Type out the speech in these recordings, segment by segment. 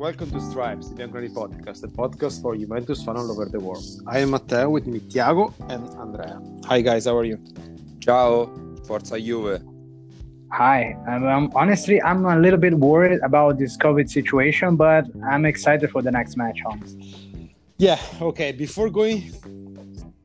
welcome to Stripes, the Bianconeri podcast, a podcast for Juventus fans all over the world. I am Matteo with me, Thiago and Andrea. Hi guys, how are you? Ciao, Forza Juve. Hi, um, um, honestly, I'm a little bit worried about this COVID situation, but I'm excited for the next match, honestly. Yeah, okay. Before going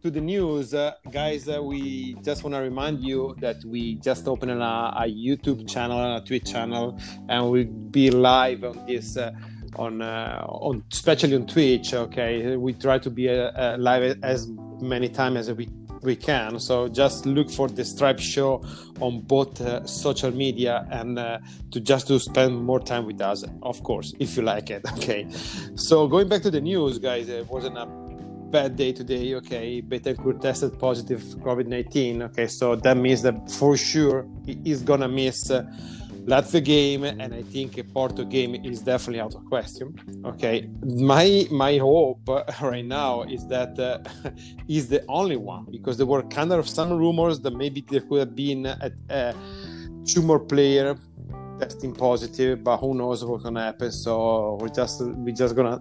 to the news, uh, guys, uh, we just want to remind you that we just opened a, a, YouTube channel, a Twitch channel, and we'll be live on this. Uh, on uh, on especially on Twitch. Okay, we try to be uh, uh, live as many times as we we can. So just look for the Stripe Show on both uh, social media and uh, to just to spend more time with us, of course, if you like it. Okay. So going back to the news, guys, it wasn't a bad day today. Okay, Bentancur tested positive COVID nineteen. Okay, so that means that for sure he's gonna miss. Uh, Lazio game and I think a Porto game is definitely out of question. Okay, my my hope right now is that uh, he's the only one because there were kind of some rumors that maybe there could have been a, a two more player testing positive, but who knows what's gonna happen. So we're just we're just gonna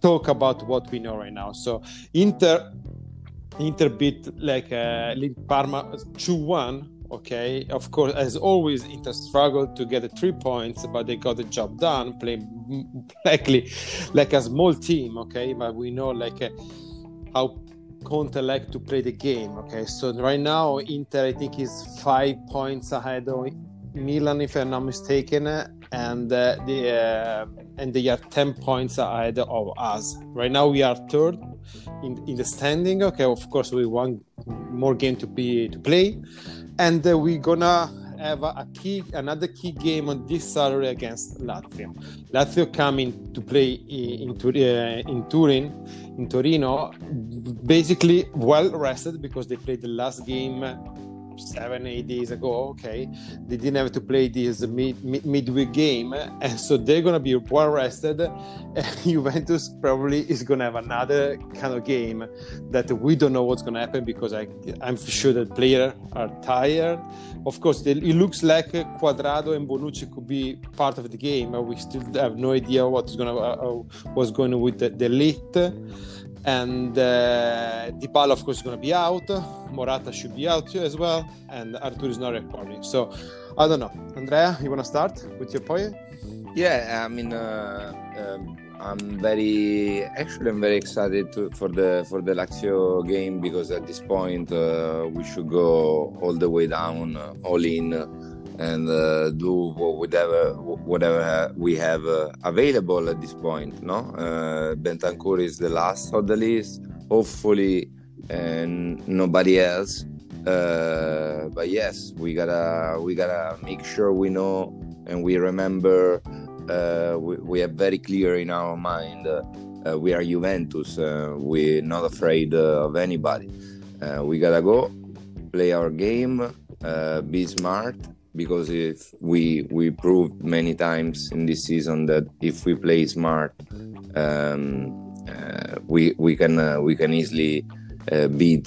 talk about what we know right now. So Inter Inter beat like uh, Parma two one okay of course as always inter struggled to get the three points but they got the job done playing likely like a small team okay? But we know like uh, how Conte like to play the game okay? So right now inter i think is five points ahead of milan if i'm not mistaken and uh, the uh, and they are 10 points ahead of us. Right now we are third in, in the standing okay? Of course we want more game to be to play and uh, we're gonna have a key another key game on this Saturday against Lazio. Lazio coming to play in, uh, in Turin, in Torino, basically well rested because they played the last game seven eight days ago okay they didn't have to play this mid, mid, midweek game and so they're gonna be well rested and juventus probably is gonna have another kind of game that we don't know what's gonna happen because I, i'm sure that players are tired. Of course they, it looks like Cuadrado and bonucci could be part of the game but we still have no idea what's gonna uh, what's going with the, the lit and uh, Dybala, of course, is going to be out. Morata should be out too as well, and Arthur is not recovering. So I don't know. Andrea, you want to start with your point? Yeah, I mean, uh, um, I'm very actually I'm very excited to, for the for the Lazio game because at this point uh, we should go all the way down, uh, all in and uh, do whatever whatever we have uh, available at this point. No, uh, Bentancur is the last of the list. Hopefully, and nobody else. Uh, but yes, we gotta we gotta make sure we know and we remember. Uh, we, we, are very clear in our mind. Uh, we are Juventus. we're not afraid of anybody. we gotta go play our game, be smart, because if we we proved many times in this season that if we play smart um, uh, we we can uh, we can easily uh, beat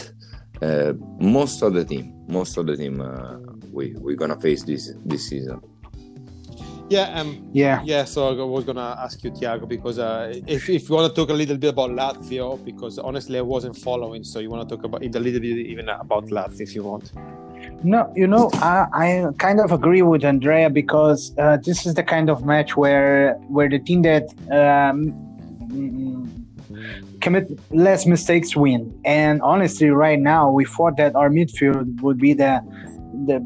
uh, most of the team most of the team uh, we we're gonna face this this season yeah, um, yeah, yeah. So I was gonna ask you, Thiago, because uh, if, if you want to talk a little bit about Lazio, because honestly I wasn't following, so you want to talk about it a little bit even about Lazio if you want. No, you know, I, I kind of agree with Andrea because uh, this is the kind of match where where the team that um, commit less mistakes win. And honestly, right now we thought that our midfield would be the the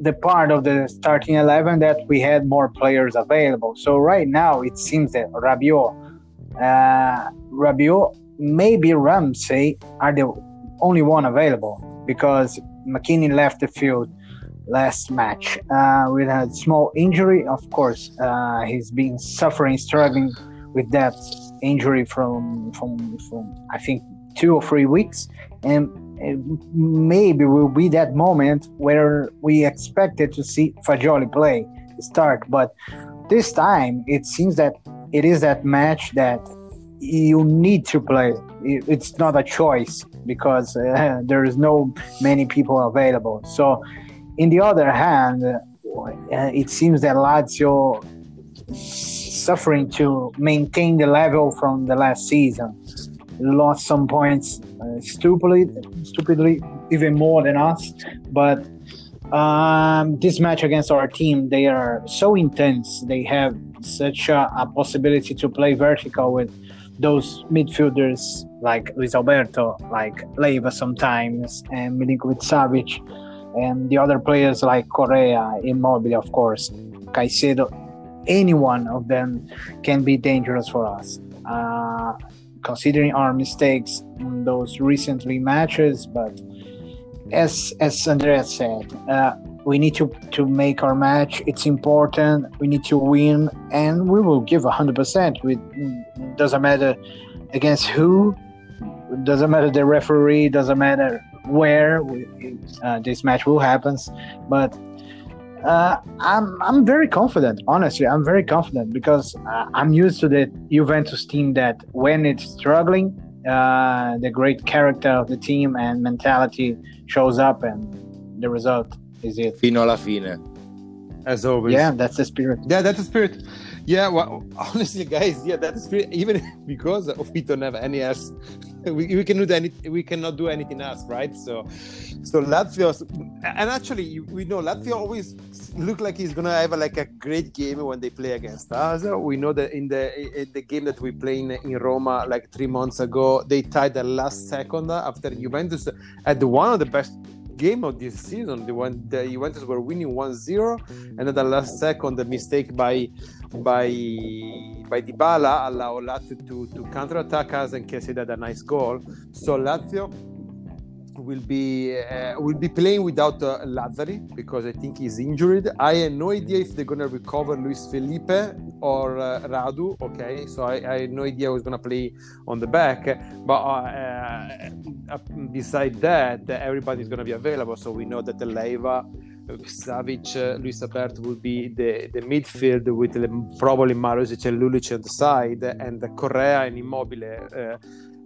the part of the starting eleven that we had more players available. So right now it seems that Rabiot, uh, Rabiot, maybe Ramsey are the only one available because McKennie left the field last match uh, with a small injury. Of course, uh, he's been suffering, struggling with that injury from from from I think two or three weeks, and maybe will be that moment where we expected to see Fagioli play start, but this time it seems that it is that match that you need to play. It's not a choice because uh, there is no many people available. So, in the other hand, uh, it seems that Lazio suffering to maintain the level from the last season. Lost some points uh, stupidly, stupidly, even more than us. But um, this match against our team, they are so intense. They have such a, a possibility to play vertical with those midfielders like Luis Alberto, like Leiva sometimes, and Milinkovic Savic, and the other players like Correa, Immobile, of course, Caicedo. Any one of them can be dangerous for us. Uh, considering our mistakes in those recently matches, but as as Andrea said, uh, we need to to make our match. It's important. We need to win, and we will give hundred percent. It doesn't matter against who. Doesn't matter the referee. Doesn't matter where we, uh, this match will happen. But uh, I'm I'm very confident. Honestly, I'm very confident because uh, I'm used to the Juventus team that when it's struggling, uh, the great character of the team and mentality shows up, and the result it. Fino alla fine. As always. Yeah, that's the spirit. Yeah, that's the spirit. Yeah, well, honestly, guys, yeah, that's spirit. Even because we don't have any else, we, we can do any, we cannot do anything else, right? So, so Lazio, and actually, we know Lazio always look like he's gonna have a, like a great game when they play against us. We know that in the in the game that we played in, in Roma like three months ago, they tied the last second after Juventus had one of the best game of this season. The one the Juventus were winning 1-0, and at the last second, the mistake by by by Dybala allowed Lazio to to counter attack us and Kessie had a nice goal. So Lazio will be uh, will be playing without uh, Lazzari because I think he's injured. I have no idea if they're gonna recover Luis Felipe or uh, Radu. Okay, so I, I, had no idea who's gonna play on the back. But uh, uh, beside that, everybody's gonna be available. So we know that the Leiva. Savic, uh, Luis Alberto will be the, the midfield with the, probably Marusic and Lulic on the side, and Correa and Immobile uh,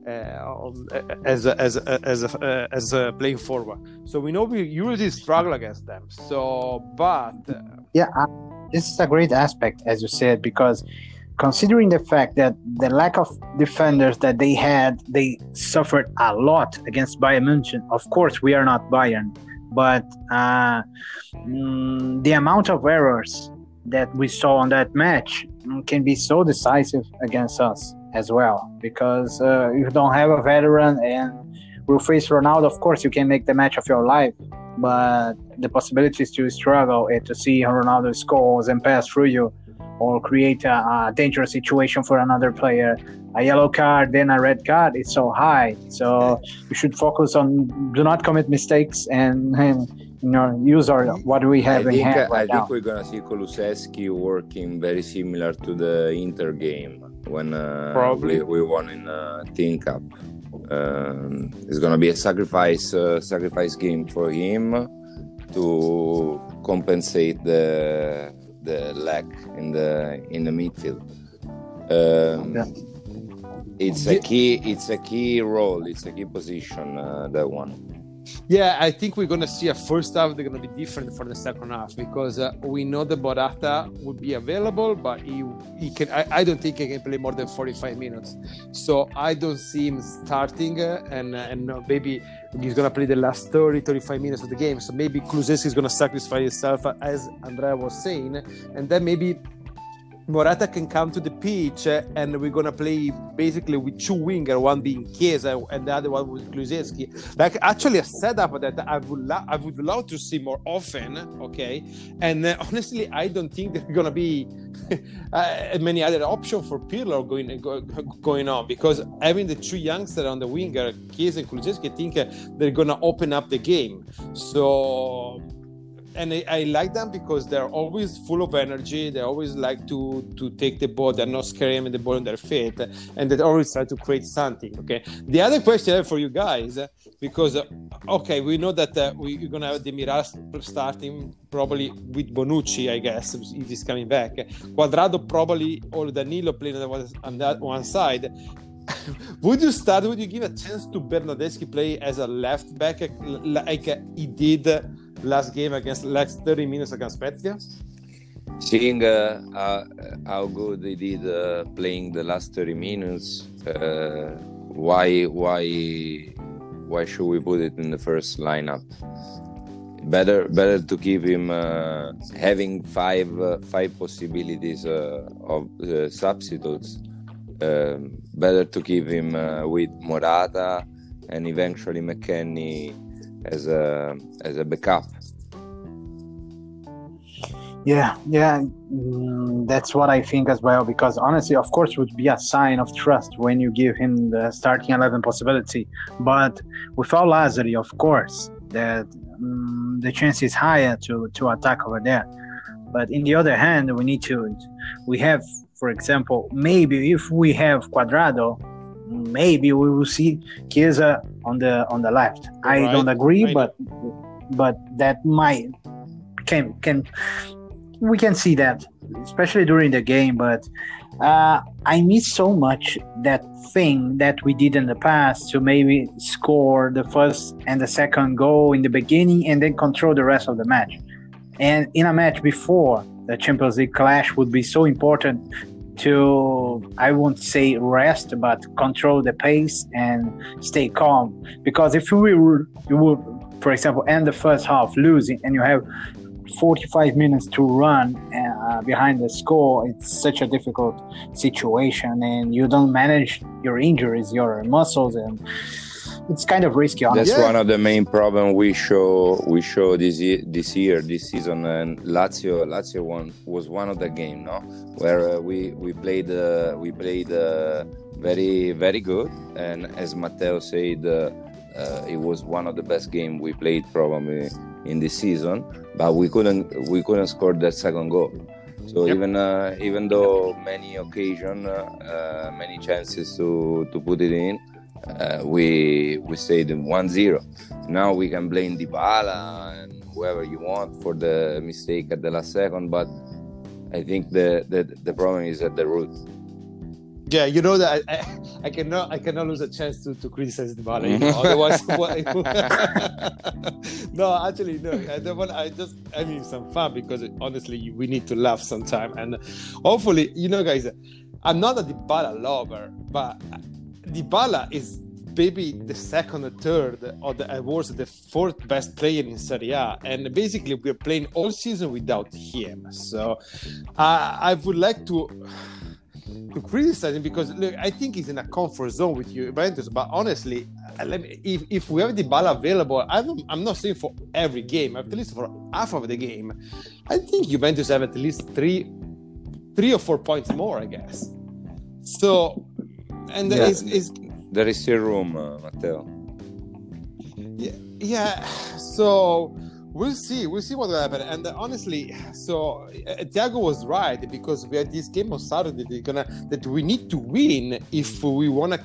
as a, as a, as a, uh, as a playing forward. So we know we usually struggle against them. So, but uh, yeah, this is a great aspect, as you said, because considering the fact that the lack of defenders that they had, they suffered a lot against Bayern München. Of course, we are not Bayern, but uh, mm, the amount of errors that we saw on that match can be so decisive against us as well because uh, you don't have a veteran and will face Ronaldo. Of course, you can make the match of your life, but the possibilities to struggle and to see Ronaldo scores and pass through you or create a, a, dangerous situation for another player, a yellow card, then a red card, it's so high. So you should focus on do not commit mistakes and, and you know use our what we have I in think, hand right I now. think we're gonna see Kulusevski working very similar to the Inter game when uh, Probably. we, we won in uh, Team Cup. Um, it's gonna be a sacrifice uh, sacrifice game for him to compensate the the lack in the in the midfield. Um, Yeah. It's a key. It's a key role. It's a key position. Uh, that one. Yeah, I think we're gonna see a first half that's gonna be different for the second half because uh, we know that Morata would be available, but he he can. I, I don't think he can play more than 45 minutes. So I don't see him starting, uh, and uh, and uh, maybe he's gonna play the last 30, 35 minutes of the game. So maybe Kulusevski is gonna sacrifice himself, as Andrea was saying, and then maybe Morata can come to the pitch and we're gonna play basically with two winger, one being Chiesa and the other one with Kulusevski. Like actually a setup that I would lo- I would love to see more often. Okay, and uh, honestly, I don't think there's gonna be uh, many other options for Pirlo going go, going on because having the two youngsters on the winger, Chiesa and Kulusevski, I think uh, they're gonna open up the game. So and I, I, like them because they're always full of energy. They always like to to take the ball. They're not scared with the ball on their feet, and they always try to create something. Okay. The other question for you guys, because uh, okay, we know that uh, we, are gonna have Demiral starting probably with Bonucci, I guess, if he's coming back. Cuadrado probably or Danilo playing on, on that one side. would you start? Would you give a chance to Bernardeschi play as a left back like he did? Last game against last 30 minutes against Spezia? seeing uh, uh, how good they did uh, playing the last 30 minutes uh, why why why should we put it in the first lineup better better to keep him uh, having five uh, five possibilities of substitutes um, better to keep him with Morata and eventually McKennie as a as a backup yeah, yeah, mm, that's what I think as well. Because honestly, of course, would be a sign of trust when you give him the starting eleven possibility. But without Lazzari, of course, that um, the chance is higher to to attack over there. But in the other hand, we need to we have, for example, maybe if we have Cuadrado, maybe we will see Chiesa on the on the left. I don't agree, right. but but that might can can we can see that, especially during the game. But uh, I miss so much that thing that we did in the past to maybe score the first and the second goal in the beginning and then control the rest of the match. And in a match before the Champions League clash would be so important to I won't say rest, but control the pace and stay calm. Because if we were, you would, for example, end the first half losing, and you have 45 minutes to run uh, behind the score, it's such a difficult situation, and you don't manage your injuries, your muscles, and it's kind of risky. Honestly. That's yeah. one of the main problems we show we show this year, this year, this season. And Lazio, Lazio one was one of the game, no, where uh, we we played uh, we played uh, very very good, and as Matteo said, uh, uh, it was one of the best game we played probably in this season but we couldn't we couldn't score that second goal. So yep. even uh, even though many occasion, uh, uh, many chances to to put it in, uh, we we stayed in 1-0. Now we can blame Dybala and whoever you want for the mistake at the last second, but I think the the, the problem is at the root. Yeah, you know that I, I, I, cannot I cannot lose a chance to, to criticize ball. You know? Otherwise, no, actually, no. I don't want. I just I mean some fun because honestly, we need to laugh sometime, and hopefully, you know, guys, I'm not a Dybala lover, but Dybala is maybe the second or third or the awards the fourth best player in Serie A and basically we're playing all season without him so uh, I would like to to criticize him because look, I think he's in a comfort zone with Juventus. But honestly, me, if, if we have Dybala available, I'm, I'm not saying for every game, at least for half of the game, I think Juventus have at least three, three or four points more, I guess. So, and yeah, is, is there is still room, uh, Matteo. Yeah, yeah. So we'll see we'll see what will happen and uh, honestly so uh, Thiago was right because we had this game on Saturday gonna that we need to win if we want to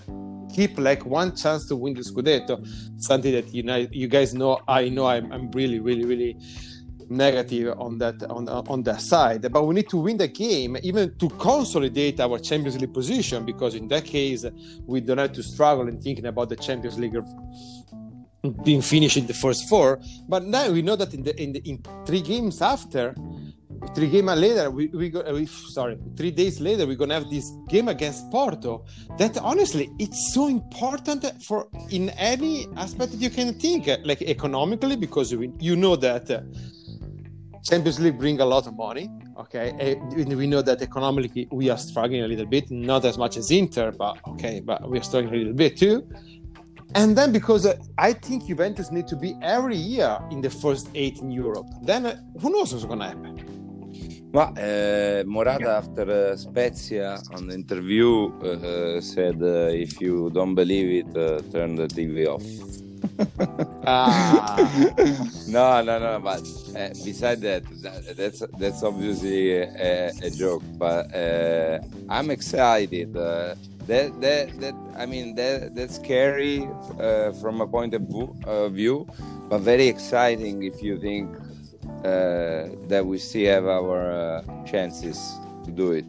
keep like one chance to win the Scudetto something that you know you guys know I know I'm, I'm really really really negative on that on uh, on that side but we need to win the game even to consolidate our champions league position because in that case we don't have to struggle in thinking about the champions league being finished in the first four. But now we know that in the in, the, in three games after, three games later, we, we go. Uh, we, sorry, three days later, we're gonna have this game against Porto. That honestly, it's so important for in any aspect that you can think, like economically, because we, you know that. Uh, Champions League bring a lot of money, okay. And we know that economically we are struggling a little bit, not as much as Inter, but okay, but we are struggling a little bit too and then because uh, I think Juventus need to be every year in the first eight in Europe, then uh, who knows what's going to happen. Well, uh, Morata after uh, Spezia on the interview uh, said, uh, "If you don't believe it, turn the TV off." Ah. no, no, no. But uh, besides that, that, that's that's obviously a, a joke. But I'm excited that that that I mean that that's scary uh, from a point of view, uh, but very exciting if you think uh, that we still have our uh, chances to do it.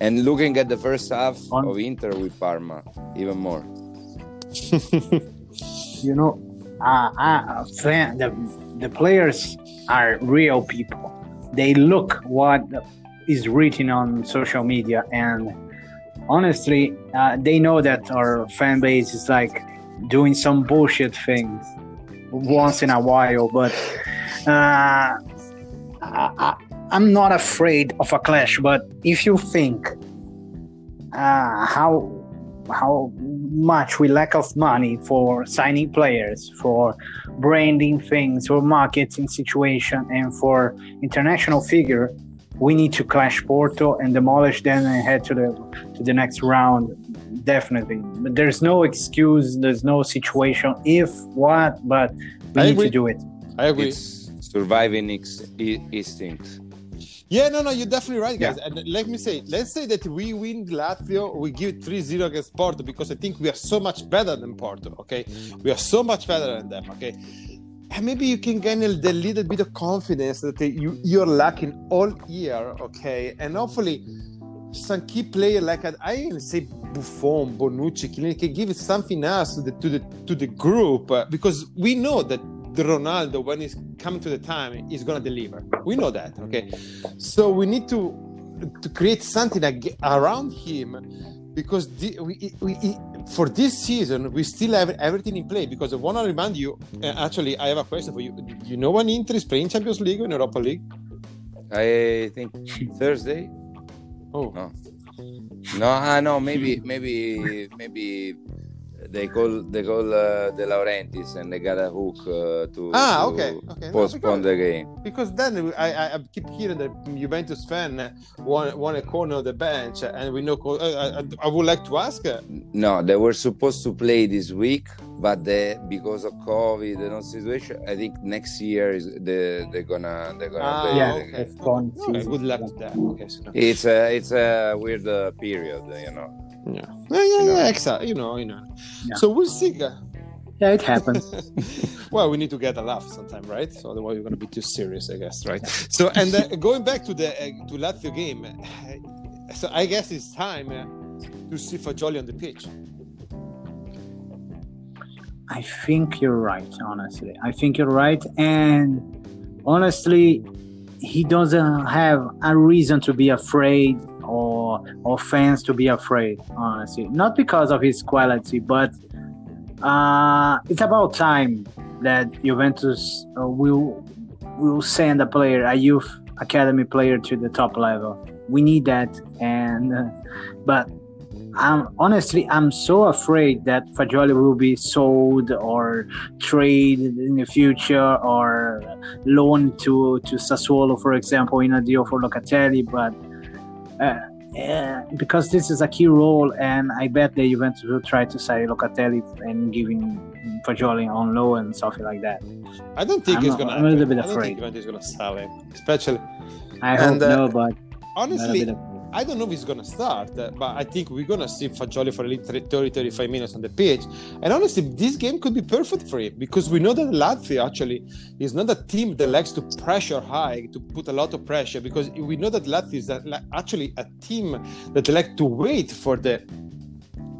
And looking at the first half of Inter with Parma, even more. you know, uh, uh, the the players are real people. They look what is written on social media and honestly uh, they know that our fan base is like doing some bullshit things once in a while but uh, I, am not afraid of a clash but if you think uh, how how much we lack of money for signing players, for branding things, for marketing situation, and for international figure, we need to clash Porto and demolish them and head to the to the next round. Definitely, but there's no excuse. There's no situation. If what, but we I need agree. to do it. I agree. It's surviving instinct. Yeah, no, no, you're definitely right, guys. Yeah. And let me say, let's say that we win Lazio, we give 3-0 against Porto because I think we are so much better than Porto. Okay, we are so much better than them. Okay, and maybe you can gain a, a little bit of confidence that you you're lacking all year. Okay, and hopefully some key player like I say Buffon, Bonucci, can give something else to the to the to the group uh, because we know that the Ronaldo, when he's coming to the time, is going to deliver. We know that, okay? So we need to to create something around him because the, we, we, for this season we still have everything in play because I want to remind you uh, actually I have a question for you. Do you know when Inter is playing Champions League or Europa League? I think Thursday. Oh. No. No uh, no maybe maybe maybe they call they call uh, De Laurentiis and they got a hook uh, to, ah, to okay, okay. postpone no, the game. Because then I, I keep hearing that Juventus fan want, want a corner of the bench, and we know. Uh, I, I would like to ask. No, they were supposed to play this week, but they, because of COVID and all situation, I think next year is the, they're gonna they're gonna ah, play. Yeah, okay. okay. good luck to them. Okay, so. It's a it's a weird uh, period, you know. Yeah, yeah, yeah, yeah exactly. You know, you know. Yeah. So we'll see. Yeah, it happens. well, we need to get a laugh sometime, right? So otherwise, we're going to be too serious, I guess, right? So, and uh, going back to the uh, to Lazio game, uh, so I guess it's time uh, to see Fagioli on the pitch. I think you're right, honestly. I think you're right, and honestly, he doesn't have a reason to be afraid or fans to be afraid. Honestly, not because of his quality, but uh, it's about time that Juventus uh, will will send a player, a youth academy player, to the top level. We need that, and uh, but I'm honestly I'm so afraid that Fagioli will be sold or traded in the future or loaned to to Sassuolo, for example, in a deal for Locatelli. But uh, uh, because this is a key role, and I bet the Juventus will try to sell Locatelli and giving Fagioli on loan and something like that. I don't think I'm he's gonna. I'm a little bit afraid. I don't think Juventus is gonna sell him, especially. I hope uh, no, but honestly, I don't know if he's going to start, uh, but I think we're going to see Fagioli for at least 30 35 minutes on the pitch. And honestly, this game could be perfect for him because we know that Lazio actually is not a team that likes to pressure high, to put a lot of pressure, because we know that Lazio is actually a team that like to wait for the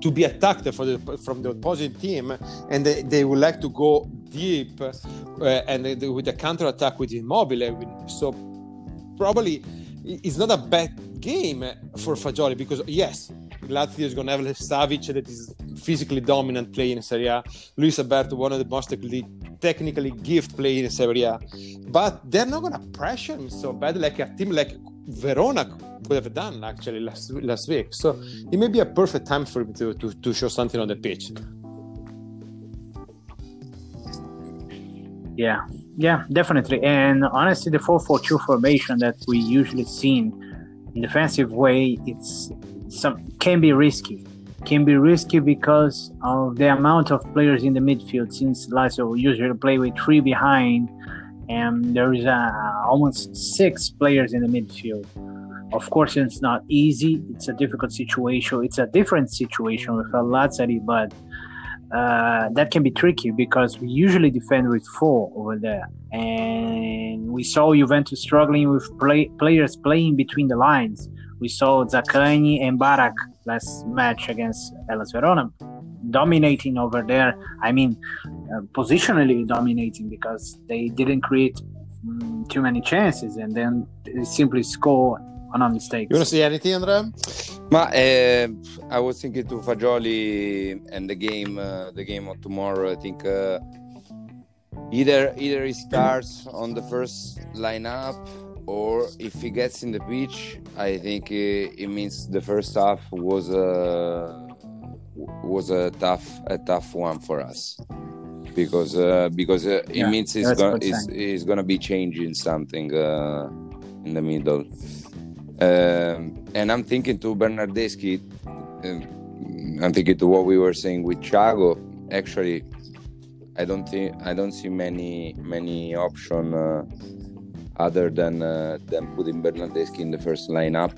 to be attacked for the, from the opposing team, and they, they would like to go deep uh, and they, with a counter attack with Immobile. So probably it's not a bad game for Fagioli because yes, Lazio is going to have Savic that is physically dominant playing in Serie A. Luis Alberto, one of the most technically gift playing in Serie A. But they're not going to pressure him so bad like a team like Verona could have done actually last, last week. So it may be a perfect time for him to, to, to show something on the pitch. Yeah, yeah, definitely. And honestly, the 4-4-2 formation that we usually seen in defensive way, it's some can be risky. Can be risky because of the amount of players in the midfield. Since Lazio usually play with three behind, and there is uh, almost six players in the midfield. Of course, it's not easy. It's a difficult situation. It's a different situation with Lazzari, but uh, that can be tricky because we usually defend with four over there, and we saw Juventus struggling with play, players playing between the lines. We saw Zaccagni and Barak last match against Hellas Verona dominating over there. I mean, uh, positionally dominating because they didn't create mm, too many chances and then simply score on our mistakes. You want to say anything, Andrea? Ma eh, I was thinking to Fagioli and the game, uh, the game of tomorrow. I think uh, either either he starts on the first lineup or if he gets in the pitch, I think it, it means the first half was a was a tough a tough one for us because uh, because uh, it Yeah, means he's that's gonna what I'm he's, he's gonna be changing something uh, in the middle. Um, and I'm thinking to Bernardeschi. Um, I'm thinking to what we were saying with Thiago. Actually, I don't think I don't see many many option uh, other than uh, than putting Bernardeschi in the first lineup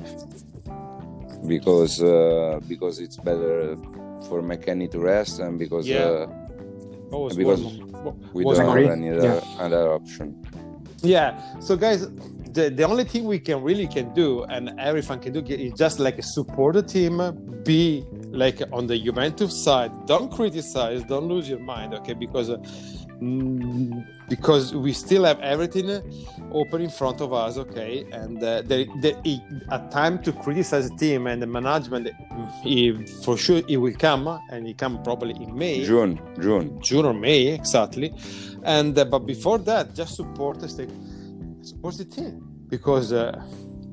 because uh, because it's better for McKennie to rest and because Yeah. uh, Oh, because one- we was don't one- have any other, other option. Yeah. So guys, the, the only thing we can really can do and everyone can do is just like support the team, be like on the Juventus side. Don't criticize, don't lose your mind, okay? Because uh, mm, because we still have everything open in front of us, okay? And uh, there, there i- a time to criticize the team and the management, for sure it will come, and it come probably in May. June, June. June or May exactly, and uh, but before that, just support the support the team because uh,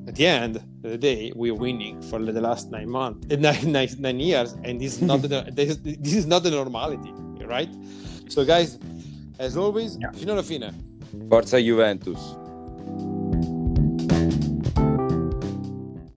at the end of the day we're winning for the last nine months, uh, nine, nine, nine years, and this is not the this, this is not the normality, right? So guys, as always, Yeah. fino alla fine. Forza Juventus.